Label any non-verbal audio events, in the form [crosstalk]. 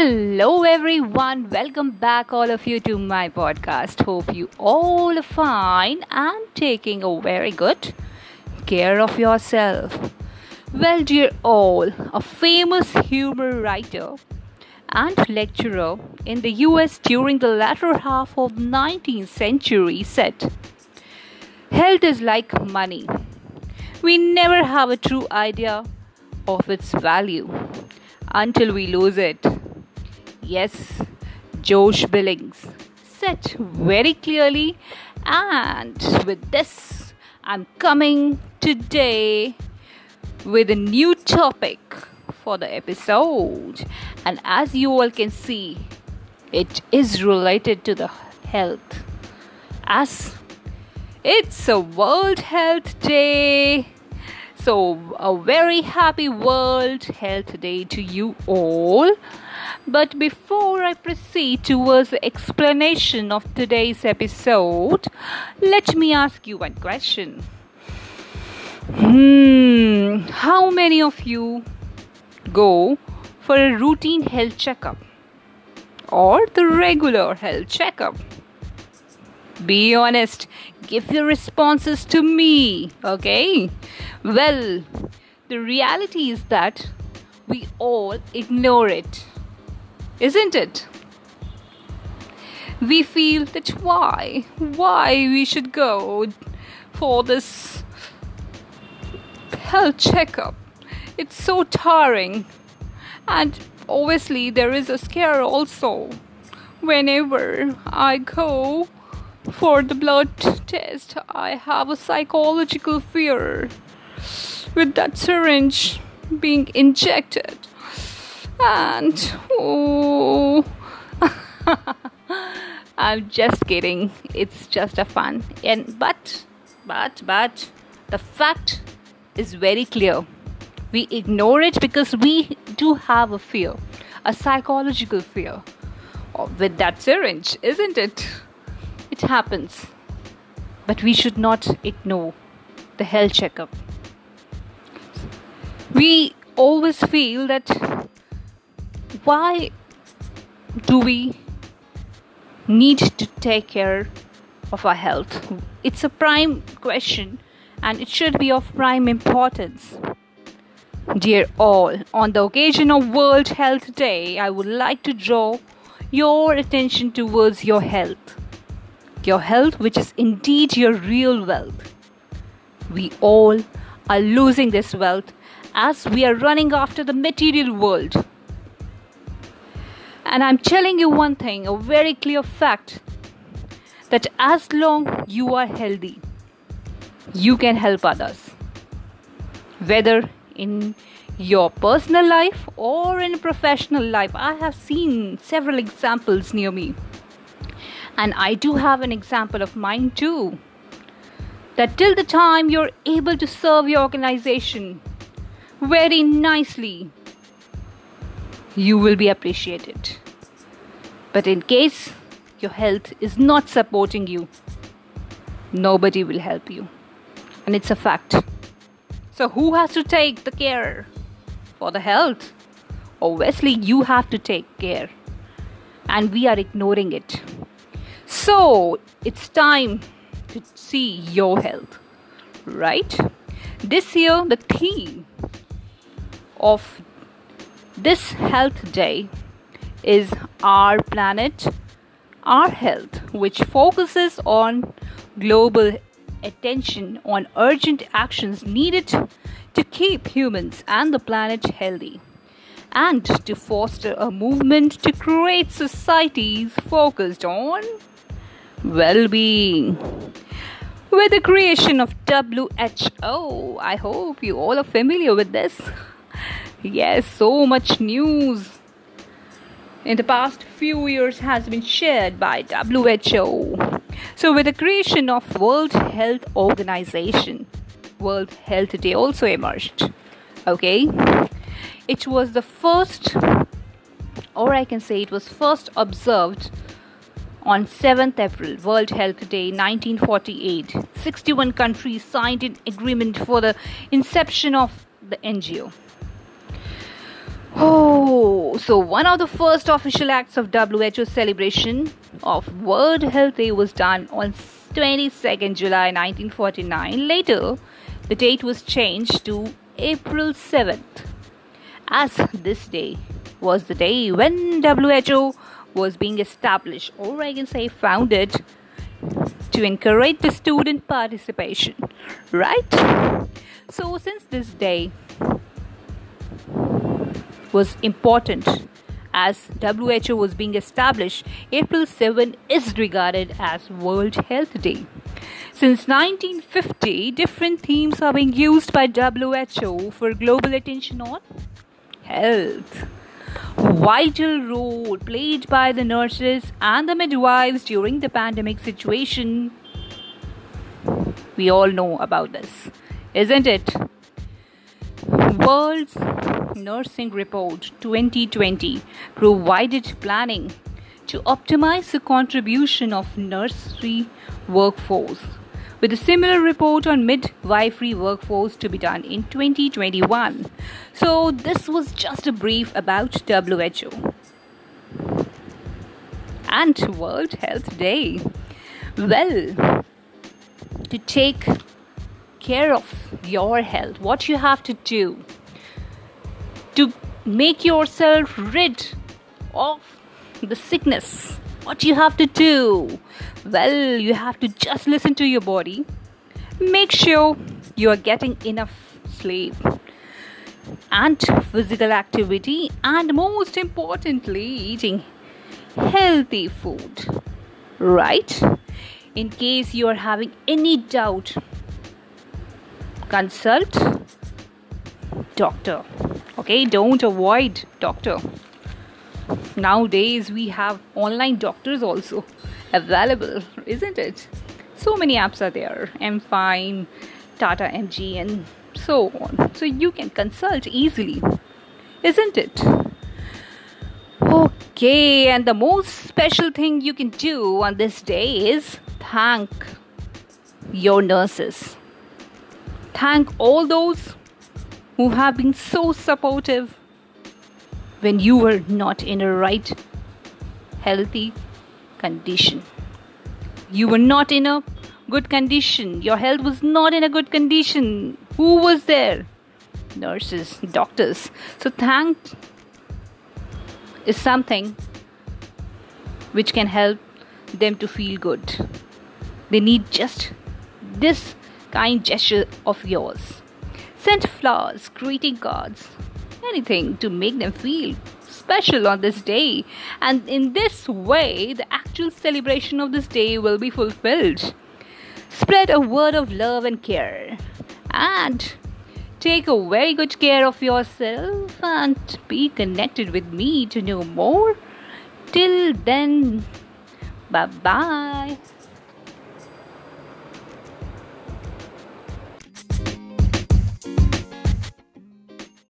Hello, everyone. Welcome back, all of you, to my podcast. Hope you all are fine and taking a very good care of yourself. Well, dear all, a famous humor writer and lecturer in the US during the latter half of 19th century said, Health is like money. We never have a true idea of its value until we lose it. Yes, Josh Billings said very clearly, and with this, I'm coming today with a new topic for the episode. And as you all can see, it is related to the health. As it's a World Health Day. So, a very happy World Health Day to you all. But before I proceed towards the explanation of today's episode, let me ask you one question. Hmm, how many of you go for a routine health checkup or the regular health checkup? Be honest, give your responses to me, okay? Well, the reality is that we all ignore it, isn't it? We feel that why, why we should go for this health checkup. It's so tiring. And obviously, there is a scare also. Whenever I go for the blood test, I have a psychological fear with that syringe being injected. And oh, [laughs] I'm just kidding. It's just a fun. And but, but, but, the fact is very clear. We ignore it because we do have a fear, a psychological fear with that syringe, isn't it? It happens. But we should not ignore the health checkup. We always feel that why do we need to take care of our health? It's a prime question and it should be of prime importance. Dear all, on the occasion of World Health Day, I would like to draw your attention towards your health. Your health, which is indeed your real wealth. We all are losing this wealth as we are running after the material world. And I'm telling you one thing a very clear fact that as long you are healthy, you can help others. Whether in your personal life or in professional life, I have seen several examples near me. And I do have an example of mine too. That till the time you're able to serve your organization very nicely, you will be appreciated. But in case your health is not supporting you, nobody will help you and it's a fact. So, who has to take the care for the health? Obviously, you have to take care, and we are ignoring it. So, it's time to see your health, right? This year, the theme of this health day is Our Planet, Our Health, which focuses on global attention on urgent actions needed to keep humans and the planet healthy and to foster a movement to create societies focused on well being. With the creation of WHO, I hope you all are familiar with this. Yes, so much news in the past few years has been shared by WHO. So with the creation of World Health Organization, World Health Day also emerged. Okay? It was the first or I can say it was first observed on 7th April, World Health Day 1948. 61 countries signed an agreement for the inception of the NGO. Oh, so one of the first official acts of WHO celebration of World Health Day was done on 22nd July 1949. Later, the date was changed to April 7th, as this day was the day when WHO was being established, or I can say founded, to encourage the student participation. Right? So, since this day was important as WHO was being established, April 7 is regarded as World Health Day. Since 1950, different themes are being used by WHO for global attention on health. Vital role played by the nurses and the midwives during the pandemic situation. We all know about this, isn't it? World's Nursing Report 2020 provided planning to optimize the contribution of nursery workforce with a similar report on midwifery workforce to be done in 2021. So, this was just a brief about WHO and World Health Day. Well, to take care of your health, what you have to do to make yourself rid of the sickness what you have to do? Well you have to just listen to your body. Make sure you are getting enough sleep and physical activity and most importantly eating healthy food right? In case you are having any doubt consult doctor. Okay don't avoid doctor nowadays we have online doctors also available isn't it? So many apps are there MFine tata mg and so on. So you can consult easily isn't it? Okay and the most special thing you can do on this day is thank your nurses. Thank all those who have been so supportive when you were not in a right healthy condition. You were not in a good condition. Your health was not in a good condition. Who was there? Nurses, doctors. So, thank is something which can help them to feel good. They need just this kind gesture of yours. Send flowers, greeting cards, anything to make them feel special on this day. And in this way, the actual celebration of this day will be fulfilled. Spread a word of love and care. And take a very good care of yourself and be connected with me to know more. Till then, bye bye.